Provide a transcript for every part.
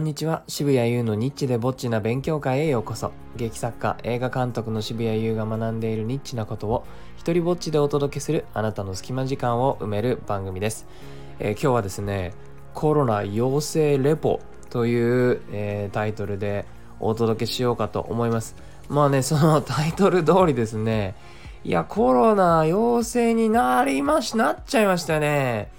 んにちは。渋谷優のニッチでぼっちな勉強会へようこそ。劇作家映画監督の渋谷優が学んでいるニッチなことを一人ぼっちでお届けするあなたの隙間時間を埋める番組です、えー今日はですねコロナ陽性レポという、えータイトルでお届けしようかと思います。まあねそのタイトル通りですねいやコロナ陽性になりましなっちゃいましたね。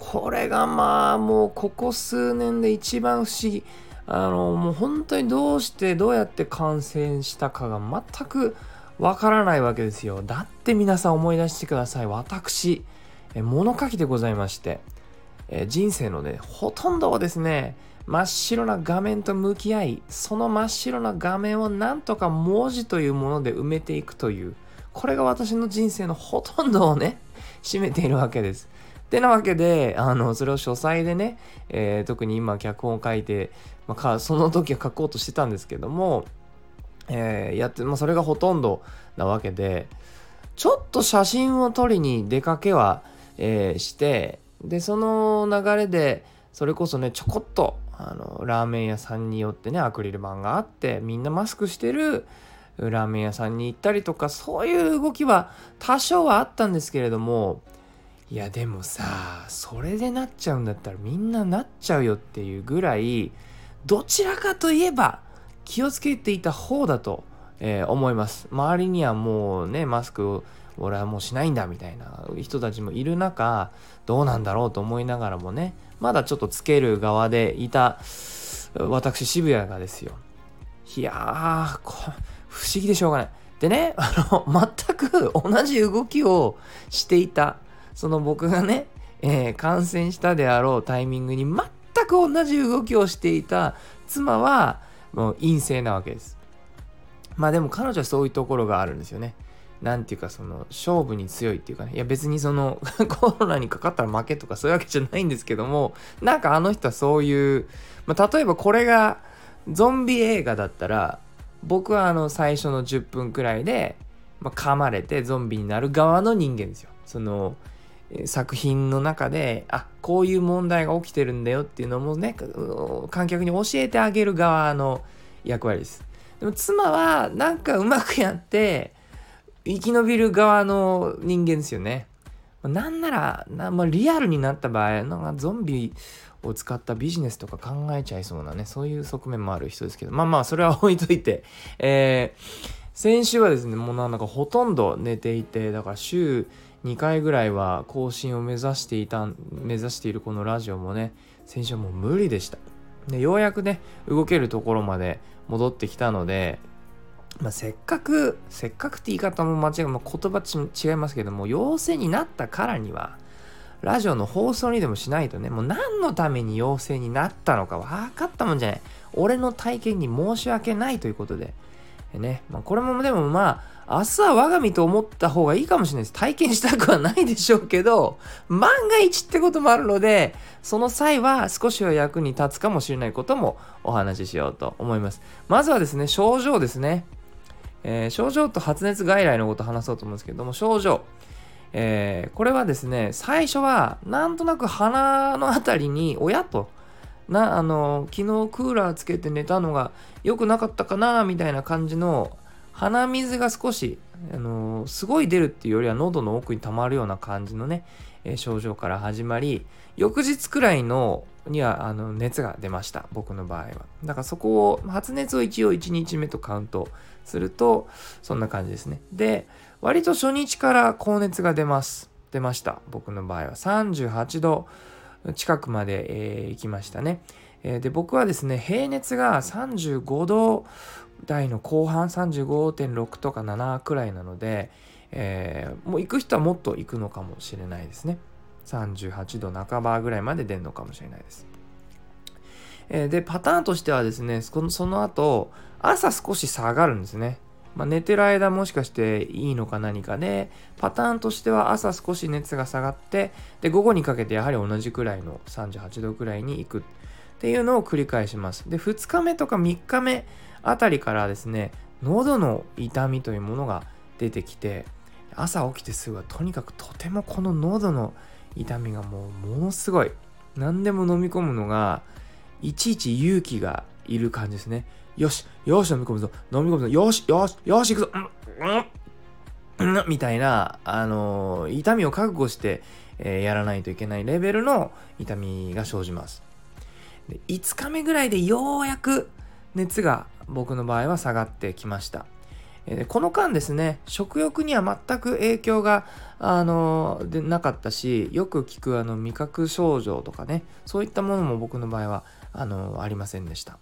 これがまあもうここ数年で一番不思議。あのもう本当にどうしてどうやって感染したかが全くわからないわけですよ。だって皆さん思い出してください。私え物書きでございまして。え人生のねほとんどをですね真っ白な画面と向き合いその真っ白な画面をなんとか文字というもので埋めていくという。これが私の人生のほとんどをね占めているわけです。てなわけで、あの、それを書斎でね、えー特に今脚本を書いて、まあか、その時は書こうとしてたんですけども、えーやって、まあ、それがほとんどなわけで、ちょっと写真を撮りに出かけは、えーして、で、その流れで、それこそね、ちょこっと、あの、ラーメン屋さんによってね、アクリル板があって、みんなマスクしてる、ラーメン屋さんに行ったりとか、そういう動きは多少はあったんですけれども、いやでもさそれでなっちゃうんだったらみんななっちゃうよっていうぐらいどちらかといえば気をつけていた方だと、えー思います。周りにはもうねマスクを俺はもうしないんだみたいな人たちもいる中どうなんだろうと思いながらもねまだちょっとつける側でいた私渋谷がですよ。いやーこ不思議でしょうがない。でねあの全く同じ動きをしていたその僕がね、えー感染したであろうタイミングに全く同じ動きをしていた妻はもう陰性なわけです。まあでも彼女はそういうところがあるんですよね。なんていうかその勝負に強いっていうかねいや別にその コロナにかかったら負けとかそういうわけじゃないんですけどもなんかあの人はそういう、まあ、例えばこれがゾンビ映画だったら僕はあの最初の10分くらいで、まあ、噛まれてゾンビになる側の人間ですよ。その作品の中であこういう問題が起きてるんだよっていうのもね観客に教えてあげる側の役割です。でも妻はなんかうまくやって生き延びる側の人間ですよね。まなんならな、まあ、リアルになった場合なんかゾンビを使ったビジネスとか考えちゃいそうなねそういう側面もある人ですけど。まあまあそれは置いといて。えー先週はですねもうなんかほとんど寝ていてだから週2回ぐらいは更新を目指していた目指しているこのラジオもね先週はもう無理でした。でようやくね動けるところまで戻ってきたので、まあ、せっかくせっかくって言い方も間違い、まあ、言葉違いますけども陽性になったからにはラジオの放送にでもしないとねもう何のために陽性になったのか分かったもんじゃない。俺の体験に申し訳ないということででね、まあ、これもでもまあ明日は我が身と思った方がいいかもしれないです。体験したくはないでしょうけど万が一ってこともあるのでその際は少しは役に立つかもしれないこともお話ししようと思います。まずはですね症状ですね、えー症状と発熱外来のことを話そうと思うんですけども症状。えーこれはですね最初はなんとなく鼻のあたりに親と。なあの昨日クーラーつけて寝たのが良くなかったかなみたいな感じの鼻水が少しあのすごい出るっていうよりは喉の奥に溜まるような感じのね、えー症状から始まり翌日くらいのにはあの熱が出ました僕の場合は。だからそこを発熱を一応1日目とカウントするとそんな感じですね。で割と初日から高熱が出ます出ました僕の場合は。38度近くまで、えー行きましたね。えーで僕はですね平熱が35度台の後半35.6とか7くらいなので、えーもう行く人はもっと行くのかもしれないですね。38度半ばぐらいまで出るのかもしれないです。えーでパターンとしてはですねそのその後朝少し下がるんですね。まあ、寝てる間もしかしていいのか何かでパターンとしては朝少し熱が下がってで午後にかけてやはり同じくらいの38度くらいに行くっていうのを繰り返しますで2日目とか3日目あたりからですね喉の痛みというものが出てきて朝起きてすぐはとにかくとてもこの喉の痛みがもうものすごい何でも飲み込むのがいちいち勇気がいる感じですね。よし、よし、飲み込むぞ、飲み込むぞ、よし、よし、よし、行くぞ、うん、うん、みたいな、あのー、痛みを覚悟して、えー、やらないといけないレベルの痛みが生じます。で5日目ぐらいでようやく熱が僕の場合は下がってきました。えこの間ですね食欲には全く影響があのでなかったしよく聞くあの味覚症状とかねそういったものも僕の場合はあのありませんでした、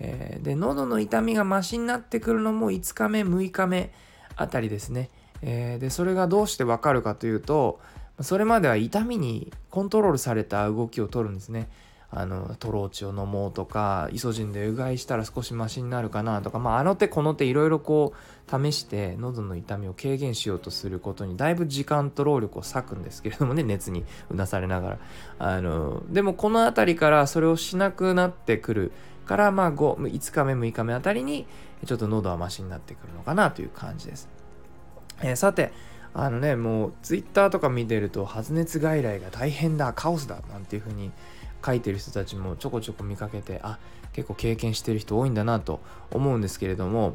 えー、で喉の痛みがマシになってくるのも5日目6日目あたりですね、えー、でそれがどうしてわかるかというとそれまでは痛みにコントロールされた動きを取るんですね。あのトローチを飲もうとかイソジンでうがいしたら少しマシになるかなとか、まあ、あの手この手いろいろこう試して喉の痛みを軽減しようとすることにだいぶ時間と労力を割くんですけれどもね熱にうなされながら。あのでもこの辺りからそれをしなくなってくるからまあ 5, 5日目6日目あたりにちょっと喉はマシになってくるのかなという感じです、えー、さてあのねもうツイッターとか見てると発熱外来が大変だカオスだなんていうふうに書いてる人たちもちょこちょこ見かけてあ結構経験してる人多いんだなと思うんですけれども、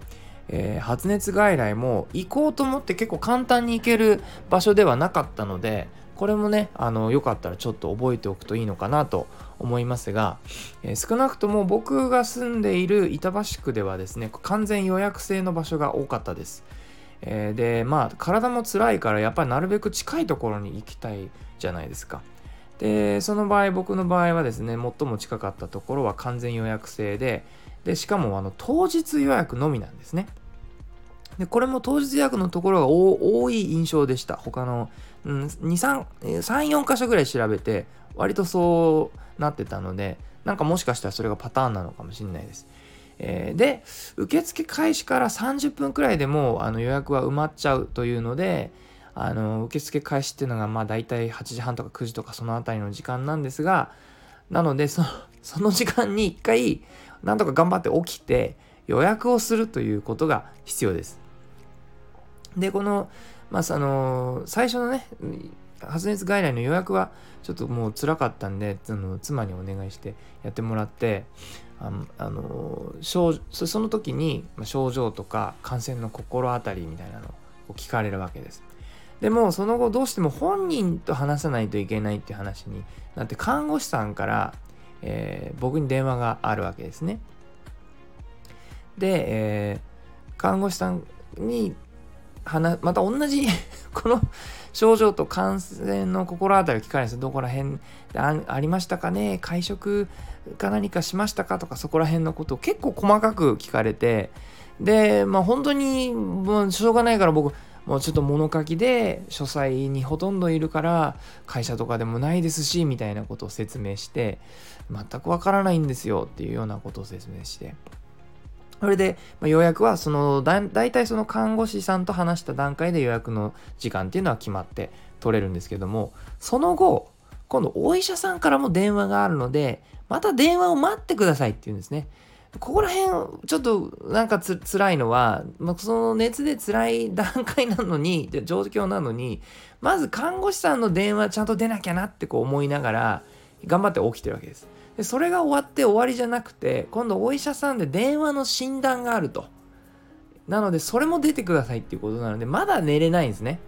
えー、発熱外来も行こうと思って結構簡単に行ける場所ではなかったのでこれもねあのよかったらちょっと覚えておくといいのかなと思いますが、えー、少なくとも僕が住んでいる板橋区ではですね完全予約制の場所が多かったです。え、でまあ体も辛いからやっぱりなるべく近いところに行きたいじゃないですか。でその場合僕の場合はですね最も近かったところは完全予約制ででしかもあの当日予約のみなんですね。でこれも当日予約のところが多い印象でした。他の、うん、34箇所ぐらい調べて割とそうなってたのでなんかもしかしたらそれがパターンなのかもしれないです、え、で受付開始から30分くらいでもあの予約は埋まっちゃうというのであの受付開始っていうのがまあ大体8時半とか9時とかその辺りの時間なんですがなのでその時間に1回なんとか頑張って起きて予約をするということが必要です。でこの,、まあ、あの最初のね発熱外来の予約はちょっともう辛かったんでその妻にお願いしてやってもらってあのあの症その時に症状とか感染の心当たりみたいなのを聞かれるわけです。でもその後どうしても本人と話さないといけないっていう話になって看護師さんから、えー、僕に電話があるわけですね。で、えー、看護師さんに話また同じ この症状と感染の心当たりを聞かれるんですどこら辺あありましたかね？会食か何かしましたか？とかそこら辺のことを結構細かく聞かれてでまあ本当にもうしょうがないから僕もうちょっと物書きで書斎にほとんどいるから会社とかでもないですしみたいなことを説明して全くわからないんですよっていうようなことを説明してそれで、まあ、予約はそのだ大体その看護師さんと話した段階で予約の時間っていうのは決まって取れるんですけどもその後今度お医者さんからも電話があるのでまた電話を待ってくださいっていうんですね。ここら辺ちょっとなんかつ辛いのは、まあ、その熱で辛い段階なのに 状況なのにまず看護師さんの電話ちゃんと出なきゃなってこう思いながら頑張って起きてるわけです。でそれが終わって終わりじゃなくて今度お医者さんで電話の診断があると。なのでそれも出てくださいっていうことなのでまだ寝れないんですね。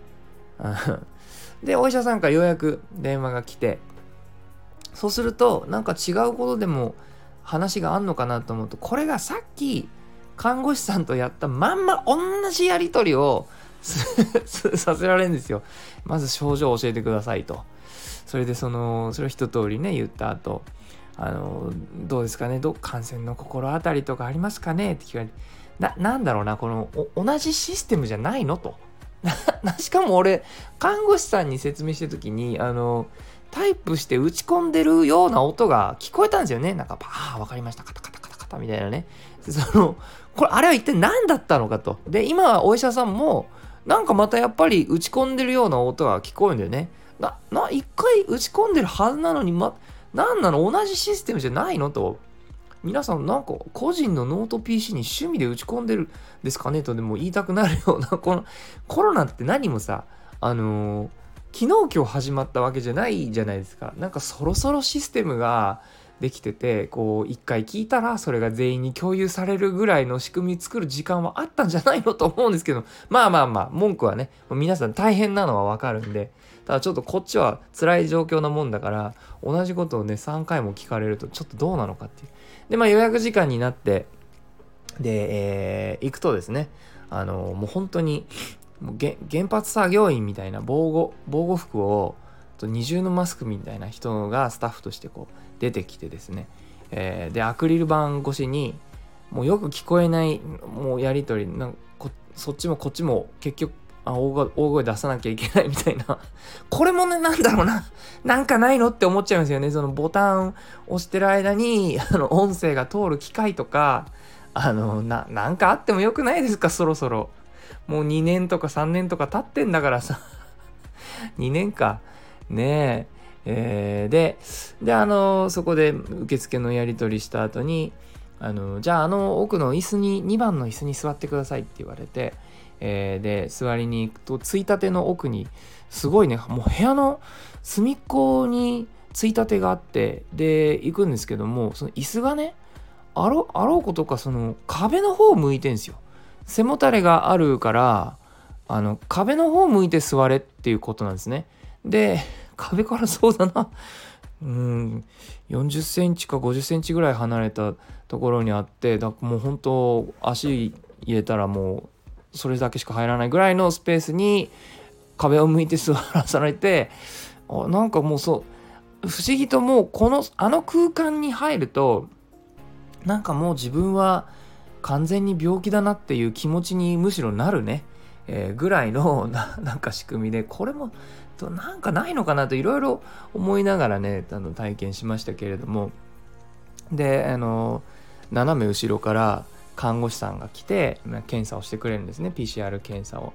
でお医者さんからようやく電話が来てそうするとなんか違うことでも話があんのかなと思うとこれがさっき看護師さんとやったまんま同じやり取りをさせられるんですよ。まず症状を教えてくださいと。それでそのそれを一通りね言った後あのどうですかね？ど感染の心当たりとかありますかね？って聞かれてななんだろうなこの同じシステムじゃないの？と。しかも俺看護師さんに説明してる時にあのタイプして打ち込んでるような音が聞こえたんですよね。なんか、パー、わかりました。カタカタカタカタみたいなね。その、これ、あれは一体何だったのかと。で、今お医者さんも、なんかまたやっぱり打ち込んでるような音が聞こえるんだよね。な、な、一回打ち込んでるはずなのに、ま、なんなの？同じシステムじゃないの？と。皆さんなんか個人のノート PC に趣味で打ち込んでるんですかね？とでも言いたくなるような、このコロナって何もさ、あのー昨日今日始まったわけじゃないじゃないですか。なんかそろそろシステムができててこう一回聞いたらそれが全員に共有されるぐらいの仕組み作る時間はあったんじゃないのと思うんですけど。まあまあまあ文句はね皆さん大変なのはわかるんで。ただちょっとこっちは辛い状況なもんだから同じことをね3回も聞かれるとちょっとどうなのかっていう。でまあ予約時間になってで、えー、行くとですねあのもう本当にもう原発作業員みたいな防護防護服を二重のマスクみたいな人がスタッフとしてこう出てきてですね、えー、でアクリル板越しにもうよく聞こえないもうやり取りなんこそっちもこっちも結局あ大声出さなきゃいけないみたいな。これもねなんだろうな。なんかないのって思っちゃうんですよね。そのボタン押してる間に あの音声が通る機械とかあのななんかあってもよくないですか？そろそろ。もう2年とか3年とか経ってんだからさ。2年か。ねえ。えー、でであのそこで受付のやり取りした後にあのじゃああの奥の椅子に2番の椅子に座ってくださいって言われて、えー、で座りに行くとついたての奥にすごいねもう部屋の隅っこについたてがあってで行くんですけどもその椅子がねあろあろうことかその壁の方を向いてんですよ。背もたれがあるからあの壁の方向いて座れっていうことなんですね。で壁からそうだな。うん40センチか50センチぐらい離れたところにあってだもう本当足入れたらもうそれだけしか入らないぐらいのスペースに壁を向いて座らされてあなんかもうそう不思議ともうこのあの空間に入るとなんかもう自分は完全に病気だなっていう気持ちにむしろなるね、えー、ぐらいの なんか仕組みでこれもなんかないのかなといろいろ思いながらねあの体験しましたけれども。であの斜め後ろから看護師さんが来て検査をしてくれるんですね PCR 検査を。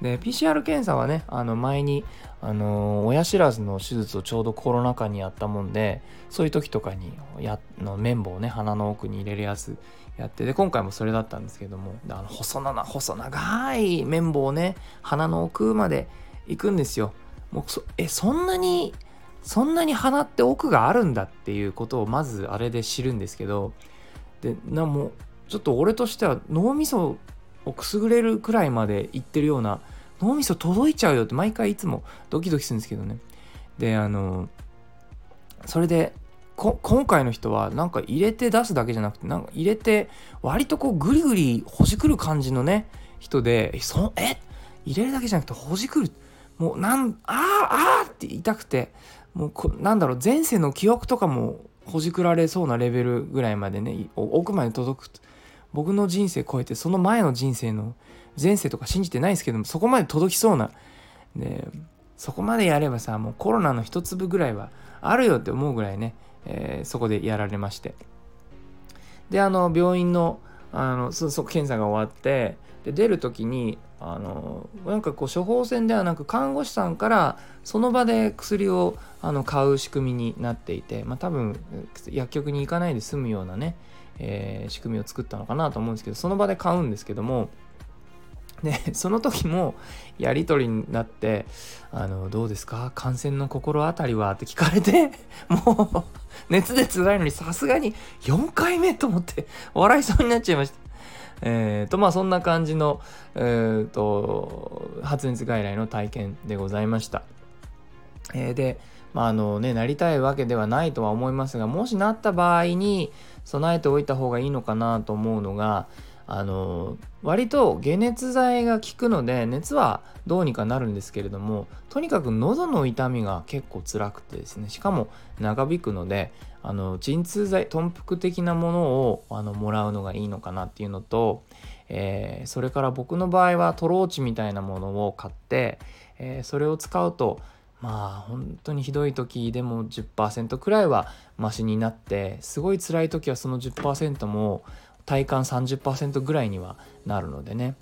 で PCR 検査はねあの前にあの親知らずの手術をちょうどコロナ禍にやったもんでそういう時とかにやの綿棒をね鼻の奥に入れるやつやってで今回もそれだったんですけどもあの細な細長い綿棒をね鼻の奥まで行くんですよ。もうそえそんなにそんなに鼻って奥があるんだっていうことをまずあれで知るんですけどでなもちょっと俺としては脳みそをくすぐれるくらいまでいってるような脳みそ届いちゃうよって毎回いつもドキドキするんですけどね。であのそれで今回の人はなんか入れて出すだけじゃなくてなんか入れて割とこうグリグリほじくる感じのね人でそえ？入れるだけじゃなくてほじくる。もうなんあああって痛くてもうこなんだろう前世の記憶とかもほじくられそうなレベルぐらいまでね奥まで届く。僕の人生超えてその前の人生の前世とか信じてないですけどもそこまで届きそうなでそこまでやればさもうコロナの一粒ぐらいはあるよって思うぐらいね、えー、そこでやられまして。であの病院のあのそそ検査が終わってで出る時にあのなんかこう処方箋ではなく看護師さんからその場で薬をあの買う仕組みになっていて、まあ、多分薬局に行かないで済むようなね、えー、仕組みを作ったのかなと思うんですけどその場で買うんですけども でその時もやり取りになって「あのどうですか？感染の心当たりは?」って聞かれて もう熱で辛いのにさすがに4回目と思って笑いそうになっちゃいました。えーとまあそんな感じの、えーと、発熱外来の体験でございました。えー、でまああのねなりたいわけではないとは思いますがもしなった場合に備えておいた方がいいのかなと思うのがあの割と解熱剤が効くので熱はどうにかなるんですけれどもとにかく喉の痛みが結構辛くてですねしかも長引くのであの鎮痛剤豚腹的なものをあのもらうのがいいのかなっていうのと、えー、それから僕の場合はトローチみたいなものを買って、えー、それを使うとまあ本当にひどい時でも10%くらいはマシになってすごい辛い時はその10%も体感30%ぐらいにはなるのでね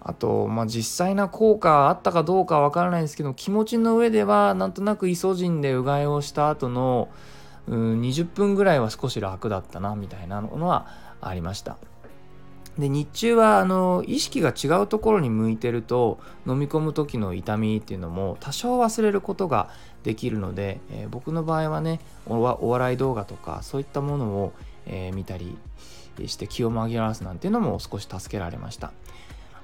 あと、まあ、実際な効果あったかどうかわからないんですけど気持ちの上ではなんとなくイソジンでうがいをした後のうん20分ぐらいは少し楽だったなみたいなのはありました。で日中はあの意識が違うところに向いてると飲み込む時の痛みっていうのも多少忘れることができるので、えー、僕の場合はねお笑い動画とかそういったものを、えー、見たりして気を紛らわすなんていうのも少し助けられました。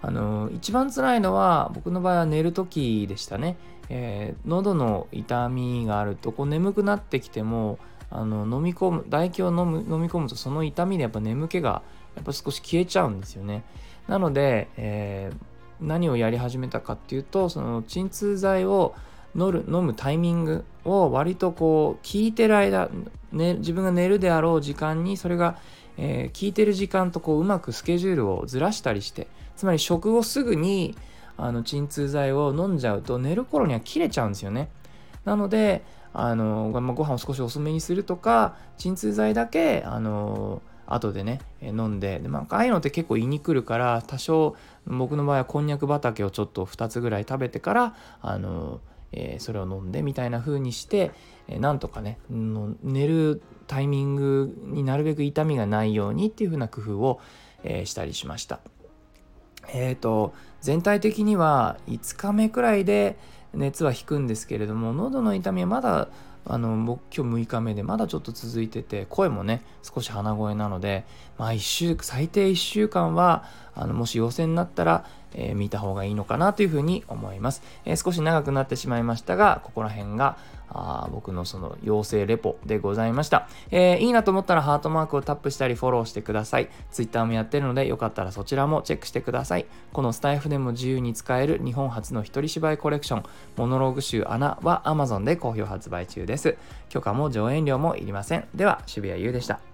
あの一番辛いのは僕の場合は寝る時でしたね、えー、喉の痛みがあるとこう眠くなってきてもあの飲み込む唾液を飲む飲み込むとその痛みでやっぱ眠気がやっぱ少し消えちゃうんですよね。なので、えー、何をやり始めたかっていうとその鎮痛剤を飲る飲むタイミングを割とこう聞いてる間、ね、自分が寝るであろう時間にそれが、えー、聞いてる時間とこううまくスケジュールをずらしたりしてつまり食後すぐにあの鎮痛剤を飲んじゃうと寝る頃には切れちゃうんですよね。なのであの、ご飯を少し遅めにするとか鎮痛剤だけあの後でね飲んでで、まあ、ああいうのって結構胃にくるから多少僕の場合はこんにゃく畑をちょっと2つぐらい食べてからあの、えー、それを飲んでみたいな風にして、えー、なんとかね寝るタイミングになるべく痛みがないようにっていう風な工夫を、えー、したりしました。えーと全体的には5日目くらいで熱は引くんですけれども喉の痛みはまだあの僕今日6日目でまだちょっと続いてて声もね少し鼻声なので、まあ、1週最低1週間はあのもし陽性になったら、えー、見た方がいいのかなというふうに思います、えー、少し長くなってしまいましたがここら辺があ僕のその陽性レポでございました、えー、いいなと思ったらハートマークをタップしたりフォローしてください。Twitter もやってるのでよかったらそちらもチェックしてください。このスタイフでも自由に使える日本初の一人芝居コレクションモノローグ集穴は Amazon で好評発売中です。許可も上演料もいりません。では渋谷優でした。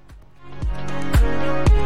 Thank you.